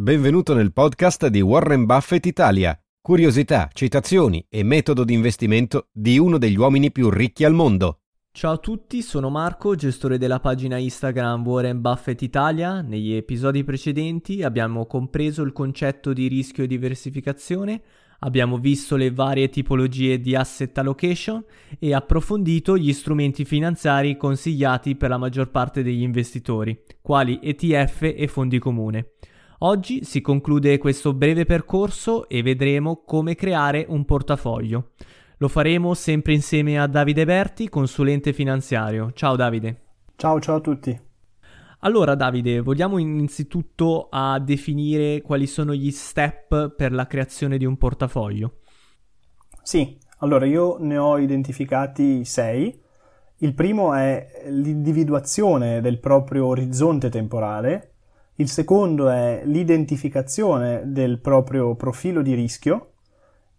Benvenuto nel podcast di Warren Buffett Italia. Curiosità, citazioni e metodo di investimento di uno degli uomini più ricchi al mondo. Ciao a tutti, sono Marco, gestore della pagina Instagram Warren Buffett Italia. Negli episodi precedenti abbiamo compreso il concetto di rischio e diversificazione, abbiamo visto le varie tipologie di asset allocation e approfondito gli strumenti finanziari consigliati per la maggior parte degli investitori, quali ETF e fondi comune. Oggi si conclude questo breve percorso e vedremo come creare un portafoglio. Lo faremo sempre insieme a Davide Berti, consulente finanziario. Ciao Davide. Ciao, ciao a tutti. Allora Davide, vogliamo innanzitutto a definire quali sono gli step per la creazione di un portafoglio? Sì, allora io ne ho identificati sei. Il primo è l'individuazione del proprio orizzonte temporale, il secondo è l'identificazione del proprio profilo di rischio.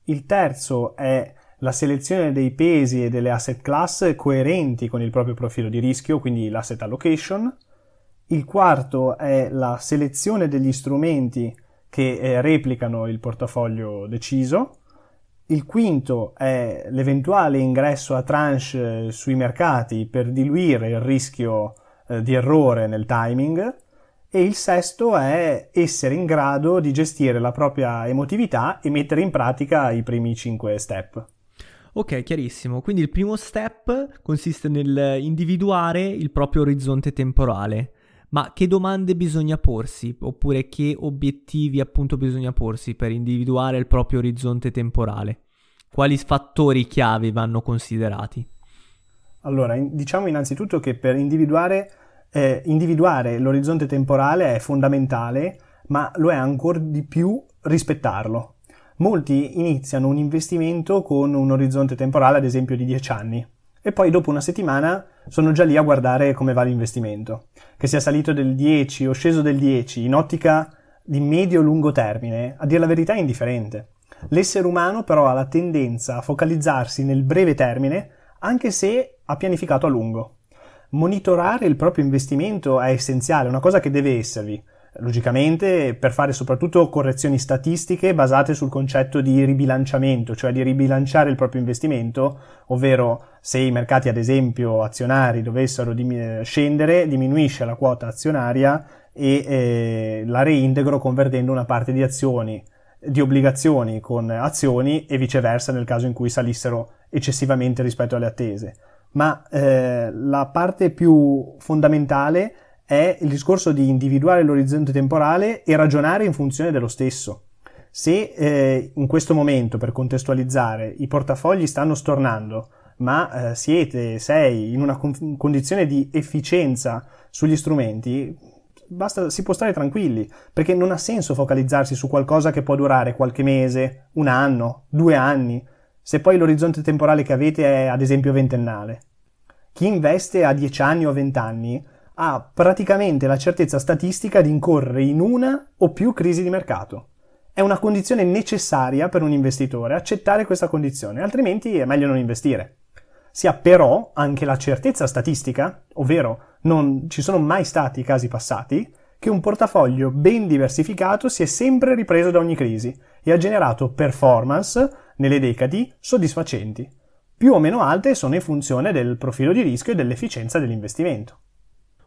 Il terzo è la selezione dei pesi e delle asset class coerenti con il proprio profilo di rischio, quindi l'asset allocation. Il quarto è la selezione degli strumenti che eh, replicano il portafoglio deciso. Il quinto è l'eventuale ingresso a tranche eh, sui mercati per diluire il rischio eh, di errore nel timing e il sesto è essere in grado di gestire la propria emotività e mettere in pratica i primi cinque step. Ok, chiarissimo. Quindi il primo step consiste nel individuare il proprio orizzonte temporale. Ma che domande bisogna porsi? Oppure che obiettivi appunto bisogna porsi per individuare il proprio orizzonte temporale? Quali fattori chiave vanno considerati? Allora, diciamo innanzitutto che per individuare eh, individuare l'orizzonte temporale è fondamentale, ma lo è ancora di più rispettarlo. Molti iniziano un investimento con un orizzonte temporale, ad esempio, di 10 anni, e poi dopo una settimana sono già lì a guardare come va l'investimento. Che sia salito del 10 o sceso del 10 in ottica di medio-lungo termine, a dire la verità è indifferente. L'essere umano però ha la tendenza a focalizzarsi nel breve termine, anche se ha pianificato a lungo monitorare il proprio investimento è essenziale, è una cosa che deve esservi. Logicamente per fare soprattutto correzioni statistiche basate sul concetto di ribilanciamento, cioè di ribilanciare il proprio investimento, ovvero se i mercati ad esempio azionari dovessero dim- scendere, diminuisce la quota azionaria e eh, la reintegro convertendo una parte di azioni di obbligazioni con azioni e viceversa nel caso in cui salissero eccessivamente rispetto alle attese ma eh, la parte più fondamentale è il discorso di individuare l'orizzonte temporale e ragionare in funzione dello stesso. Se eh, in questo momento, per contestualizzare, i portafogli stanno stornando, ma eh, siete, sei in una con- condizione di efficienza sugli strumenti, basta, si può stare tranquilli, perché non ha senso focalizzarsi su qualcosa che può durare qualche mese, un anno, due anni, se poi l'orizzonte temporale che avete è ad esempio ventennale. Chi investe a 10 anni o 20 anni ha praticamente la certezza statistica di incorrere in una o più crisi di mercato. È una condizione necessaria per un investitore accettare questa condizione, altrimenti è meglio non investire. Si ha però anche la certezza statistica, ovvero non ci sono mai stati casi passati, che un portafoglio ben diversificato si è sempre ripreso da ogni crisi e ha generato performance nelle decadi soddisfacenti. Più o meno alte sono in funzione del profilo di rischio e dell'efficienza dell'investimento.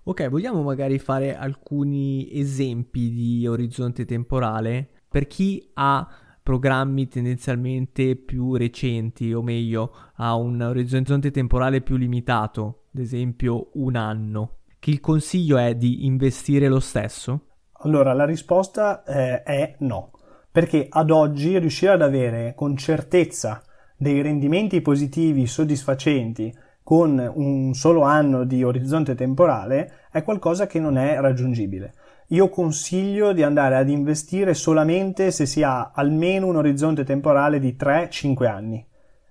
Ok, vogliamo magari fare alcuni esempi di orizzonte temporale per chi ha programmi tendenzialmente più recenti, o meglio, ha un orizzonte temporale più limitato, ad esempio un anno. Che il consiglio è di investire lo stesso? Allora, la risposta eh, è no perché ad oggi riuscire ad avere con certezza dei rendimenti positivi soddisfacenti con un solo anno di orizzonte temporale è qualcosa che non è raggiungibile. io consiglio di andare ad investire solamente se si ha almeno un orizzonte temporale di 3-5 anni.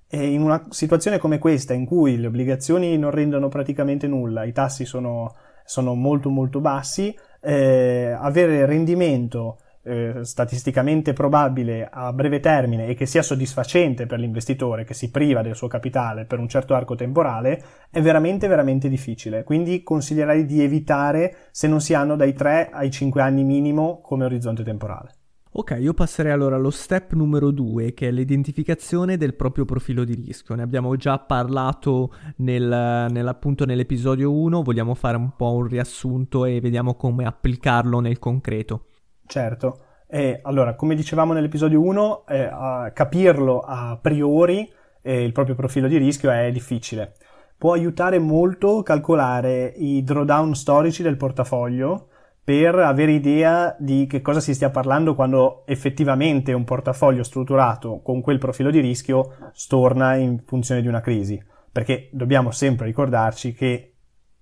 E in una situazione come questa, in cui le obbligazioni non rendono praticamente nulla, i tassi sono, sono molto molto bassi, eh, avere rendimento eh, statisticamente probabile a breve termine e che sia soddisfacente per l'investitore che si priva del suo capitale per un certo arco temporale è veramente veramente difficile. Quindi consiglierei di evitare se non si hanno dai 3 ai 5 anni minimo come orizzonte temporale. Ok, io passerei allora allo step numero 2, che è l'identificazione del proprio profilo di rischio. Ne abbiamo già parlato nel, nell'episodio 1, vogliamo fare un po' un riassunto e vediamo come applicarlo nel concreto. Certo. E, allora, come dicevamo nell'episodio 1, eh, a capirlo a priori eh, il proprio profilo di rischio è difficile. Può aiutare molto calcolare i drawdown storici del portafoglio per avere idea di che cosa si stia parlando quando effettivamente un portafoglio strutturato con quel profilo di rischio storna in funzione di una crisi. Perché dobbiamo sempre ricordarci che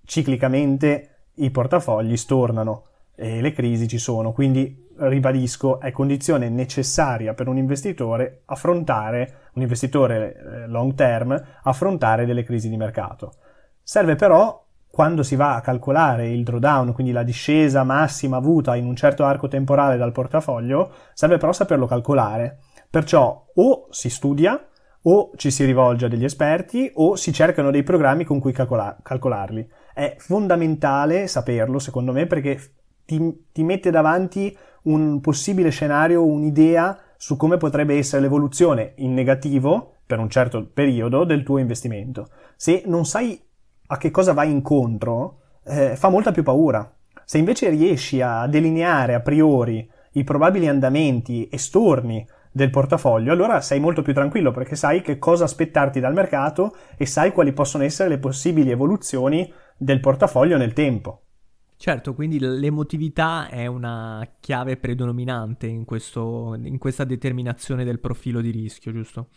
ciclicamente i portafogli stornano e le crisi ci sono, quindi ribadisco, è condizione necessaria per un investitore affrontare, un investitore eh, long term, affrontare delle crisi di mercato. Serve però, quando si va a calcolare il drawdown, quindi la discesa massima avuta in un certo arco temporale dal portafoglio, serve però saperlo calcolare. Perciò o si studia, o ci si rivolge a degli esperti, o si cercano dei programmi con cui calcola- calcolarli. È fondamentale saperlo, secondo me, perché ti, ti mette davanti un possibile scenario, un'idea su come potrebbe essere l'evoluzione in negativo per un certo periodo del tuo investimento. Se non sai a che cosa vai incontro, eh, fa molta più paura. Se invece riesci a delineare a priori i probabili andamenti estorni del portafoglio, allora sei molto più tranquillo perché sai che cosa aspettarti dal mercato e sai quali possono essere le possibili evoluzioni del portafoglio nel tempo. Certo, quindi l'emotività è una chiave predominante in, questo, in questa determinazione del profilo di rischio, giusto?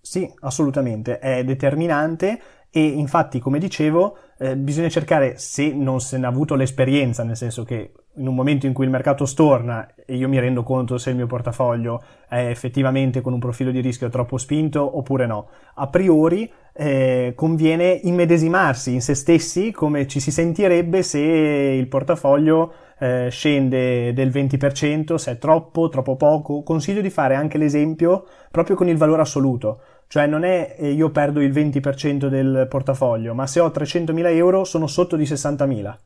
Sì, assolutamente, è determinante e infatti, come dicevo, eh, bisogna cercare, se non se ha avuto l'esperienza, nel senso che in un momento in cui il mercato storna e io mi rendo conto se il mio portafoglio è effettivamente con un profilo di rischio troppo spinto oppure no. A priori eh, conviene immedesimarsi in se stessi come ci si sentirebbe se il portafoglio eh, scende del 20%, se è troppo, troppo poco. Consiglio di fare anche l'esempio proprio con il valore assoluto. Cioè non è eh, io perdo il 20% del portafoglio, ma se ho 300.000 euro sono sotto di 60.000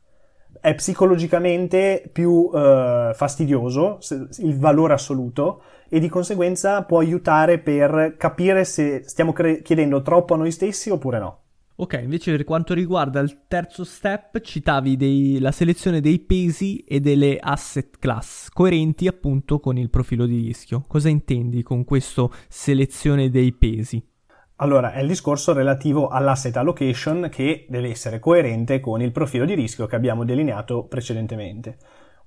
è psicologicamente più eh, fastidioso il valore assoluto e di conseguenza può aiutare per capire se stiamo cre- chiedendo troppo a noi stessi oppure no. Ok, invece per quanto riguarda il terzo step, citavi dei, la selezione dei pesi e delle asset class coerenti appunto con il profilo di rischio. Cosa intendi con questa selezione dei pesi? Allora, è il discorso relativo all'asset allocation che deve essere coerente con il profilo di rischio che abbiamo delineato precedentemente.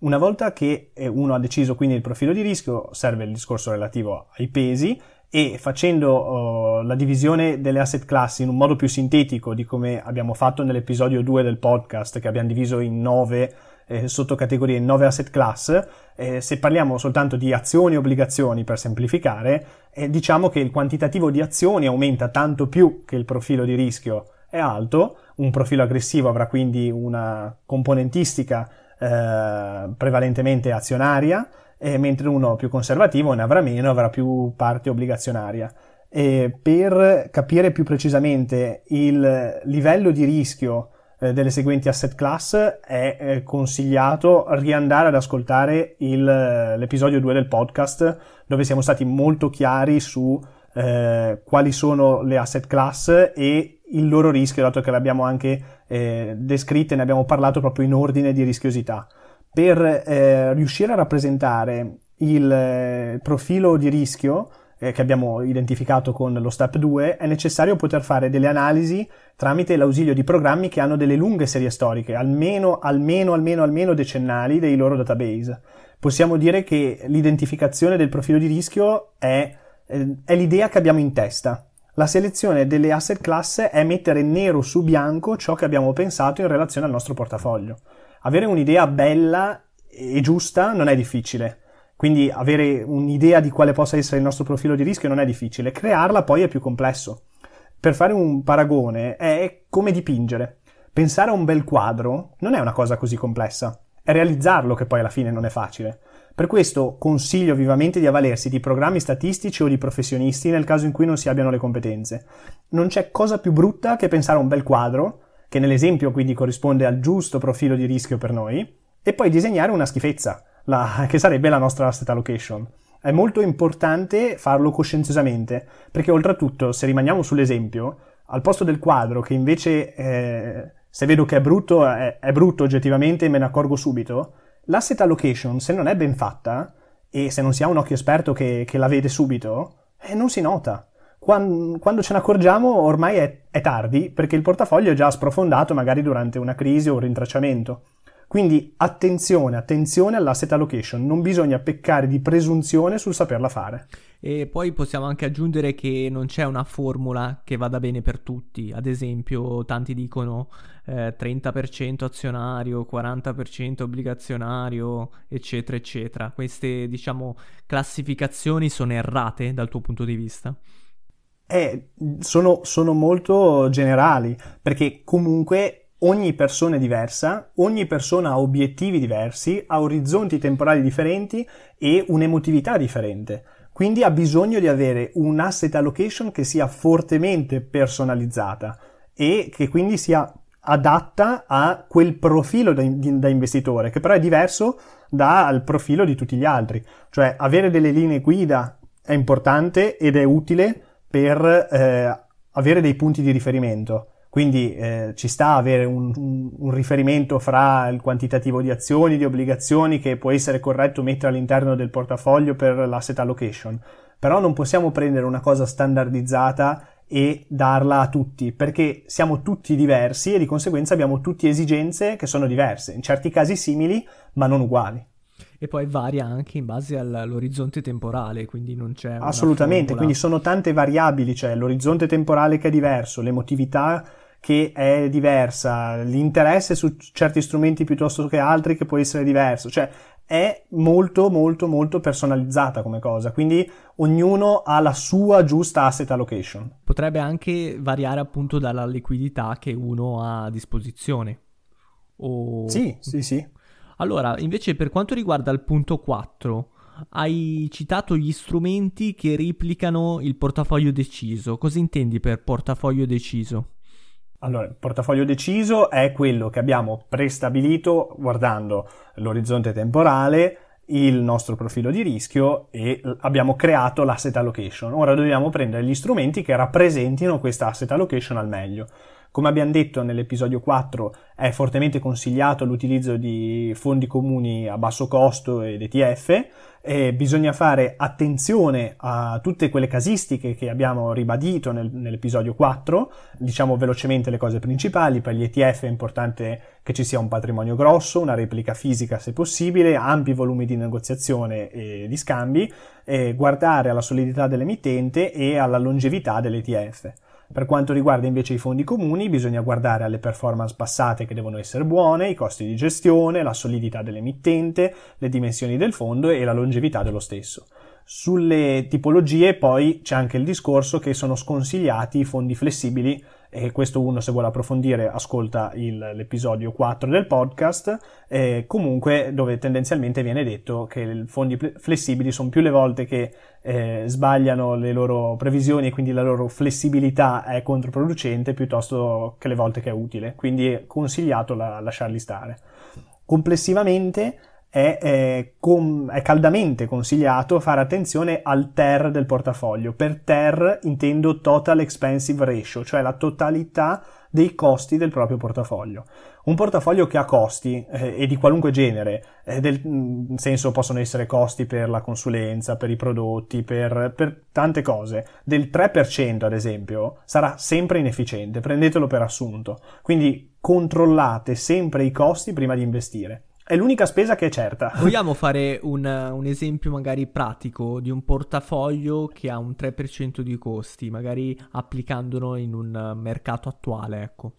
Una volta che eh, uno ha deciso quindi il profilo di rischio, serve il discorso relativo ai pesi e facendo uh, la divisione delle asset class in un modo più sintetico di come abbiamo fatto nell'episodio 2 del podcast che abbiamo diviso in 9 eh, sottocategorie in 9 asset class, eh, se parliamo soltanto di azioni e obbligazioni per semplificare, eh, diciamo che il quantitativo di azioni aumenta tanto più che il profilo di rischio è alto, un profilo aggressivo avrà quindi una componentistica eh, prevalentemente azionaria, mentre uno più conservativo ne avrà meno, avrà più parte obbligazionaria. E per capire più precisamente il livello di rischio eh, delle seguenti asset class è eh, consigliato riandare ad ascoltare il, l'episodio 2 del podcast dove siamo stati molto chiari su eh, quali sono le asset class e il loro rischio, dato che le abbiamo anche eh, descritte, ne abbiamo parlato proprio in ordine di rischiosità. Per eh, riuscire a rappresentare il eh, profilo di rischio eh, che abbiamo identificato con lo step 2, è necessario poter fare delle analisi tramite l'ausilio di programmi che hanno delle lunghe serie storiche, almeno, almeno, almeno, almeno decennali dei loro database. Possiamo dire che l'identificazione del profilo di rischio è, eh, è l'idea che abbiamo in testa. La selezione delle asset class è mettere nero su bianco ciò che abbiamo pensato in relazione al nostro portafoglio. Avere un'idea bella e giusta non è difficile. Quindi avere un'idea di quale possa essere il nostro profilo di rischio non è difficile, crearla poi è più complesso. Per fare un paragone è come dipingere. Pensare a un bel quadro non è una cosa così complessa, è realizzarlo che poi alla fine non è facile. Per questo consiglio vivamente di avvalersi di programmi statistici o di professionisti nel caso in cui non si abbiano le competenze. Non c'è cosa più brutta che pensare a un bel quadro, che nell'esempio quindi corrisponde al giusto profilo di rischio per noi, e poi disegnare una schifezza, la, che sarebbe la nostra asset allocation. È molto importante farlo coscienziosamente, perché oltretutto, se rimaniamo sull'esempio, al posto del quadro, che invece eh, se vedo che è brutto, è, è brutto oggettivamente e me ne accorgo subito, l'asset allocation, se non è ben fatta, e se non si ha un occhio esperto che, che la vede subito, eh, non si nota. Quando, ce ne accorgiamo ormai è, è tardi, perché il portafoglio è già sprofondato magari durante una crisi o un rintracciamento. Quindi attenzione, attenzione all'asset allocation, non bisogna peccare di presunzione sul saperla fare. E poi possiamo anche aggiungere che non c'è una formula che vada bene per tutti, ad esempio tanti dicono eh, 30% azionario, 40% obbligazionario, eccetera, eccetera. Queste, diciamo, classificazioni sono errate dal tuo punto di vista? Eh, sono, sono molto generali, perché comunque Ogni persona è diversa, ogni persona ha obiettivi diversi, ha orizzonti temporali differenti e un'emotività differente. Quindi ha bisogno di avere un asset allocation che sia fortemente personalizzata e che quindi sia adatta a quel profilo da, da investitore, che però è diverso dal profilo di tutti gli altri. Cioè avere delle linee guida è importante ed è utile per eh, avere dei punti di riferimento quindi eh, ci sta avere un, un, un, riferimento fra il quantitativo di azioni, di obbligazioni che può essere corretto mettere all'interno del portafoglio per l'asset allocation. Però non possiamo prendere una cosa standardizzata e darla a tutti, perché siamo tutti diversi e di conseguenza abbiamo tutte esigenze che sono diverse, in certi casi simili ma non uguali. E poi varia anche in base all'orizzonte temporale, quindi non c'è... Assolutamente, quindi sono tante variabili, cioè l'orizzonte temporale che è diverso, l'emotività che è diversa, l'interesse su certi strumenti piuttosto che altri che può essere diverso, cioè è molto molto molto personalizzata come cosa, quindi ognuno ha la sua giusta asset allocation. Potrebbe anche variare appunto dalla liquidità che uno ha a disposizione. O... Sì, sì, sì. Allora, invece per quanto riguarda il punto 4, hai citato gli strumenti che replicano il portafoglio deciso. Cosa intendi per portafoglio deciso? Allora, il portafoglio deciso è quello che abbiamo prestabilito guardando l'orizzonte temporale, il nostro profilo di rischio e abbiamo creato l'asset allocation. Ora dobbiamo prendere gli strumenti che rappresentino questa asset allocation al meglio. Come abbiamo detto nell'episodio 4 è fortemente consigliato l'utilizzo di fondi comuni a basso costo ed ETF e bisogna fare attenzione a tutte quelle casistiche che abbiamo ribadito nel, nell'episodio 4, diciamo velocemente le cose principali, per gli ETF è importante che ci sia un patrimonio grosso, una replica fisica se possibile, ampi volumi di negoziazione e di scambi, e guardare alla solidità dell'emittente e alla longevità dell'ETF. Per quanto riguarda invece i fondi comuni, bisogna guardare alle performance passate che devono essere buone, i costi di gestione, la solidità dell'emittente, le dimensioni del fondo e la longevità dello stesso. Sulle tipologie poi c'è anche il discorso che sono sconsigliati i fondi flessibili e questo uno se vuole approfondire ascolta il, l'episodio 4 del podcast, eh, comunque dove tendenzialmente viene detto che i fondi flessibili sono più le volte che eh, sbagliano le loro previsioni e quindi la loro flessibilità è controproducente piuttosto che le volte che è utile, quindi è consigliato la, lasciarli stare. Complessivamente è, è, com, è, caldamente consigliato fare attenzione al TER del portafoglio. Per TER intendo Total Expensive Ratio, cioè la totalità dei costi del proprio portafoglio. Un portafoglio che ha costi eh, e di qualunque genere, eh, del, mm, nel senso possono essere costi per la consulenza, per i prodotti, per, per tante cose, del 3% ad esempio, sarà sempre inefficiente, prendetelo per assunto. Quindi controllate sempre i costi prima di investire. È l'unica spesa che è certa. Vogliamo fare un, un, esempio magari pratico di un portafoglio che ha un 3% di costi, magari applicandolo in un mercato attuale, ecco.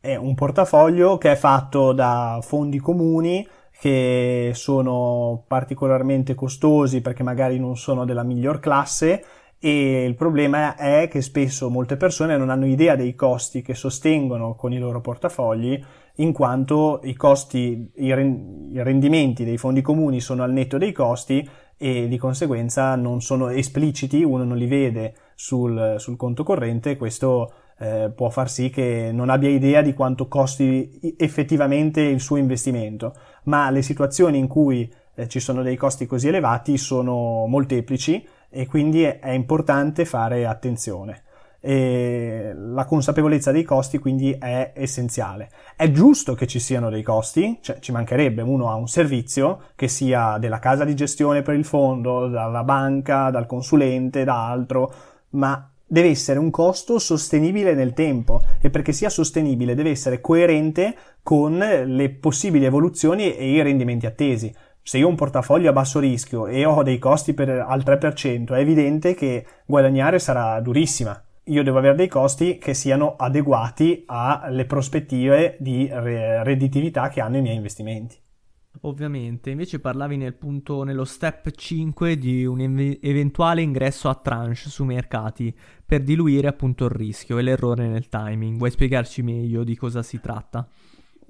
È un portafoglio che è fatto da fondi comuni che sono particolarmente costosi perché magari non sono della miglior classe e il problema è che spesso molte persone non hanno idea dei costi che sostengono con i loro portafogli in quanto i costi, i rendimenti dei fondi comuni sono al netto dei costi e di conseguenza non sono espliciti, uno non li vede sul, sul conto corrente, questo eh, può far sì che non abbia idea di quanto costi effettivamente il suo investimento, ma le situazioni in cui eh, ci sono dei costi così elevati sono molteplici e quindi è, è importante fare attenzione. La consapevolezza dei costi quindi è essenziale. È giusto che ci siano dei costi, cioè ci mancherebbe, uno ha un servizio che sia della casa di gestione per il fondo, dalla banca, dal consulente, da altro, ma deve essere un costo sostenibile nel tempo e perché sia sostenibile deve essere coerente con le possibili evoluzioni e i rendimenti attesi. Se io ho un portafoglio a basso rischio e ho dei costi per, al 3%, è evidente che guadagnare sarà durissima. Io devo avere dei costi che siano adeguati alle prospettive di redditività che hanno i miei investimenti. Ovviamente, invece parlavi nel punto, nello step 5 di un ev- eventuale ingresso a tranche su mercati per diluire appunto il rischio e l'errore nel timing. Vuoi spiegarci meglio di cosa si tratta?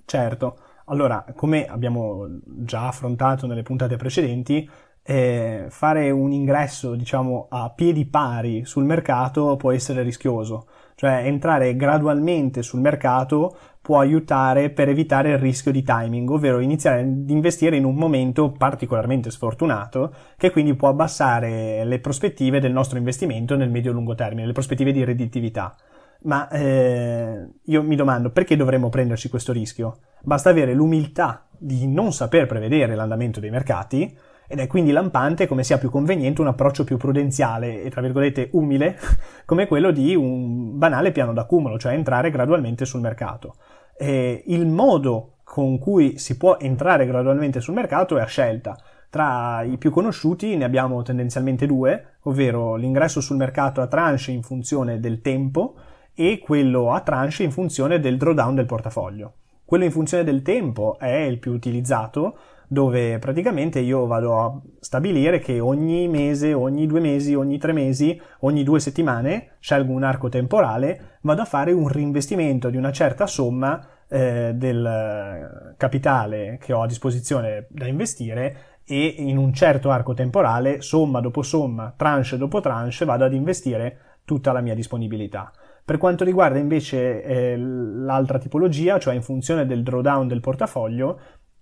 Certo, allora, come abbiamo già affrontato nelle puntate precedenti, eh, fare un ingresso, diciamo, a piedi pari sul mercato può essere rischioso, cioè entrare gradualmente sul mercato può aiutare per evitare il rischio di timing, ovvero iniziare ad investire in un momento particolarmente sfortunato che quindi può abbassare le prospettive del nostro investimento nel medio-lungo termine, le prospettive di redditività. Ma eh, io mi domando perché dovremmo prenderci questo rischio? Basta avere l'umiltà di non saper prevedere l'andamento dei mercati ed è quindi lampante come sia più conveniente un approccio più prudenziale e tra virgolette umile come quello di un banale piano d'accumulo, cioè entrare gradualmente sul mercato. E il modo con cui si può entrare gradualmente sul mercato è a scelta. Tra i più conosciuti ne abbiamo tendenzialmente due, ovvero l'ingresso sul mercato a tranche in funzione del tempo e quello a tranche in funzione del drawdown del portafoglio. Quello in funzione del tempo è il più utilizzato dove praticamente io vado a stabilire che ogni mese, ogni due mesi, ogni tre mesi, ogni due settimane, scelgo un arco temporale, vado a fare un reinvestimento di una certa somma eh, del capitale che ho a disposizione da investire e in un certo arco temporale, somma dopo somma, tranche dopo tranche, vado ad investire tutta la mia disponibilità. Per quanto riguarda invece eh, l'altra tipologia, cioè in funzione del drawdown del portafoglio,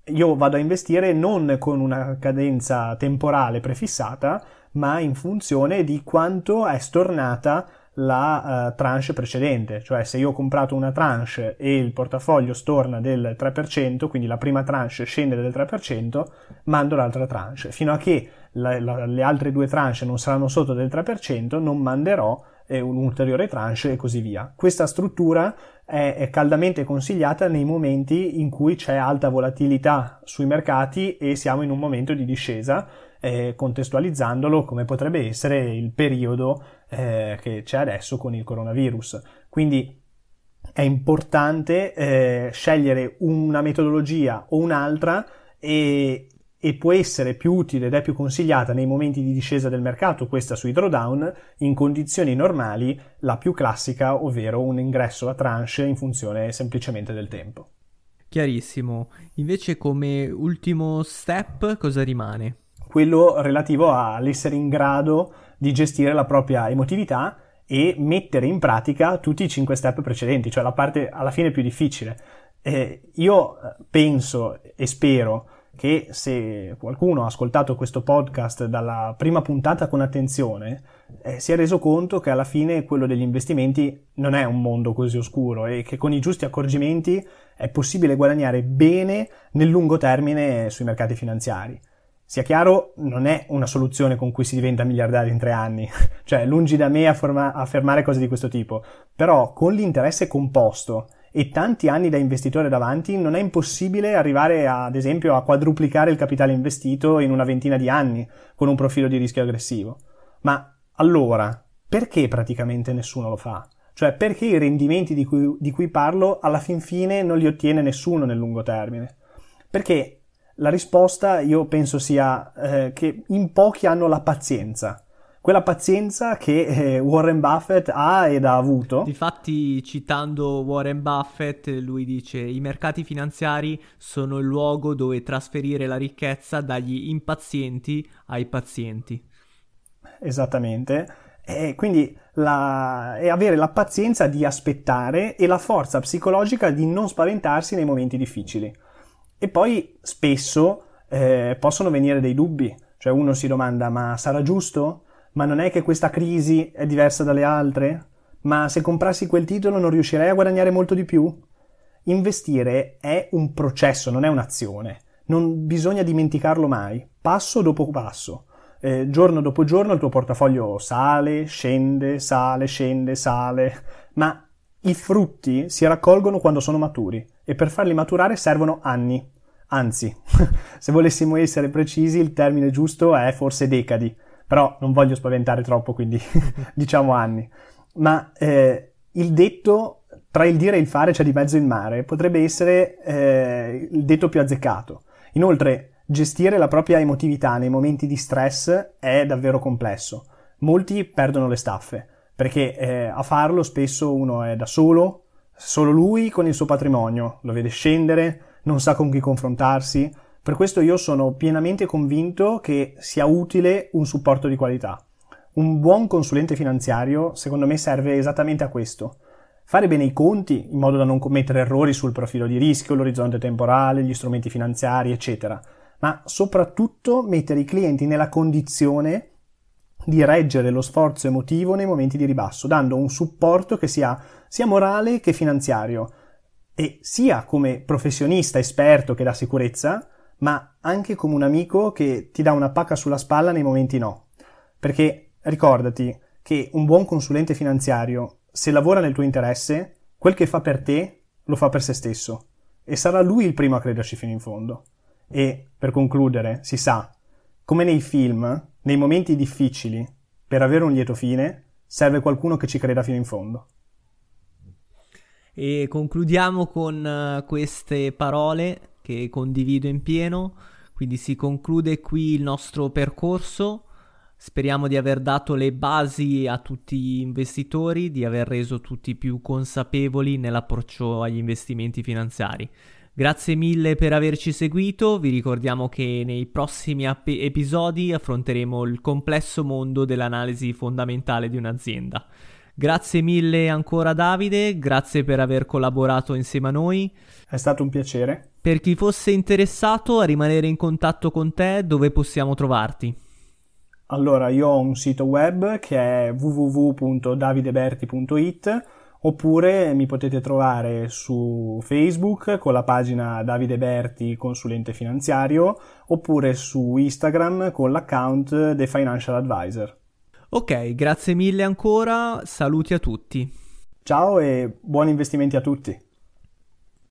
io vado a investire non con una cadenza temporale prefissata, ma in funzione di quanto è stornata la uh, tranche precedente, cioè se io ho comprato una tranche e il portafoglio storna del 3%, quindi la prima tranche scende del 3%, mando l'altra tranche. Fino a che la, la, le altre due tranche non saranno sotto del 3%, non manderò un'ulteriore tranche e così via. Questa struttura è, caldamente consigliata nei momenti in cui c'è alta volatilità sui mercati e siamo in un momento di discesa, eh, contestualizzandolo come potrebbe essere il periodo eh, che c'è adesso con il coronavirus. Quindi è importante eh, scegliere una metodologia o un'altra e, e può essere più utile ed è più consigliata nei momenti di discesa del mercato, questa sui drawdown, in condizioni normali la più classica, ovvero un ingresso a tranche in funzione semplicemente del tempo. Chiarissimo. Invece come ultimo step cosa rimane? Quello relativo all'essere in grado di gestire la propria emotività e mettere in pratica tutti i cinque step precedenti, cioè la parte alla fine più difficile. Eh, io penso e spero che se qualcuno ha ascoltato questo podcast dalla prima puntata con attenzione, eh, si è reso conto che alla fine quello degli investimenti non è un mondo così oscuro e che con i giusti accorgimenti è possibile guadagnare bene nel lungo termine sui mercati finanziari. Sia chiaro, non è una soluzione con cui si diventa miliardari in tre anni, cioè lungi da me affermare cose di questo tipo, però con l'interesse composto e tanti anni da investitore davanti, non è impossibile arrivare ad esempio a quadruplicare il capitale investito in una ventina di anni con un profilo di rischio aggressivo. Ma allora, perché praticamente nessuno lo fa? Cioè, perché i rendimenti di cui, di cui parlo alla fin fine non li ottiene nessuno nel lungo termine? Perché La risposta io penso sia eh, che in pochi hanno la pazienza quella pazienza che eh, Warren Buffett ha ed ha avuto. Difatti, citando Warren Buffett, lui dice: I mercati finanziari sono il luogo dove trasferire la ricchezza dagli impazienti ai pazienti. Esattamente. E quindi la, e avere la pazienza di aspettare e la forza psicologica di non spaventarsi nei momenti difficili. E poi spesso eh, possono venire dei dubbi, cioè uno si domanda ma sarà giusto? Ma non è che questa crisi è diversa dalle altre? Ma se comprassi quel titolo non riuscirei a guadagnare molto di più? Investire è un processo, non è un'azione. Non bisogna dimenticarlo mai, passo dopo passo. Eh, giorno dopo giorno il tuo portafoglio sale, scende, sale, scende, sale, ma i frutti si raccolgono quando sono maturi e per farli maturare servono anni. Anzi, se volessimo essere precisi, il termine giusto è forse decadi però non voglio spaventare troppo, quindi diciamo anni. Ma eh, il detto tra il dire e il fare c'è di mezzo il mare potrebbe essere eh, il detto più azzeccato. Inoltre, gestire la propria emotività nei momenti di stress è davvero complesso. Molti perdono le staffe, perché eh, a farlo spesso uno è da solo, solo lui con il suo patrimonio, lo vede scendere, non sa con chi confrontarsi, per questo io sono pienamente convinto che sia utile un supporto di qualità. Un buon consulente finanziario, secondo me, serve esattamente a questo. Fare bene i conti in modo da non commettere errori sul profilo di rischio, l'orizzonte temporale, gli strumenti finanziari, eccetera, ma soprattutto mettere i clienti nella condizione di reggere lo sforzo emotivo nei momenti di ribasso, dando un supporto che sia sia morale che finanziario e sia come professionista esperto che dà sicurezza, ma anche come un amico che ti dà una pacca sulla spalla nei momenti no. Perché ricordati che un buon consulente finanziario, se lavora nel tuo interesse, quel che fa per te lo fa per se stesso e sarà lui il primo a crederci fino in fondo. E, per concludere, si sa, come nei film, nei momenti difficili, per avere un lieto fine, serve qualcuno che ci creda fino in fondo. E concludiamo con uh, queste parole che condivido in pieno. Quindi si conclude qui il nostro percorso. Speriamo di aver dato le basi a tutti gli investitori, di aver reso tutti più consapevoli nell'approccio agli investimenti finanziari. Grazie mille per averci seguito, vi ricordiamo che nei prossimi ap- episodi affronteremo il complesso mondo dell'analisi fondamentale di un'azienda. Grazie mille ancora Davide, grazie per aver collaborato insieme a noi. È stato un piacere. Per chi fosse interessato a rimanere in contatto con te, dove possiamo trovarti? Allora, io ho un sito web che è www.davideberti.it oppure mi potete trovare su Facebook con la pagina Davide Berti consulente finanziario oppure su Instagram con l'account The Financial Advisor. Ok, grazie mille ancora, saluti a tutti. Ciao e buoni investimenti a tutti.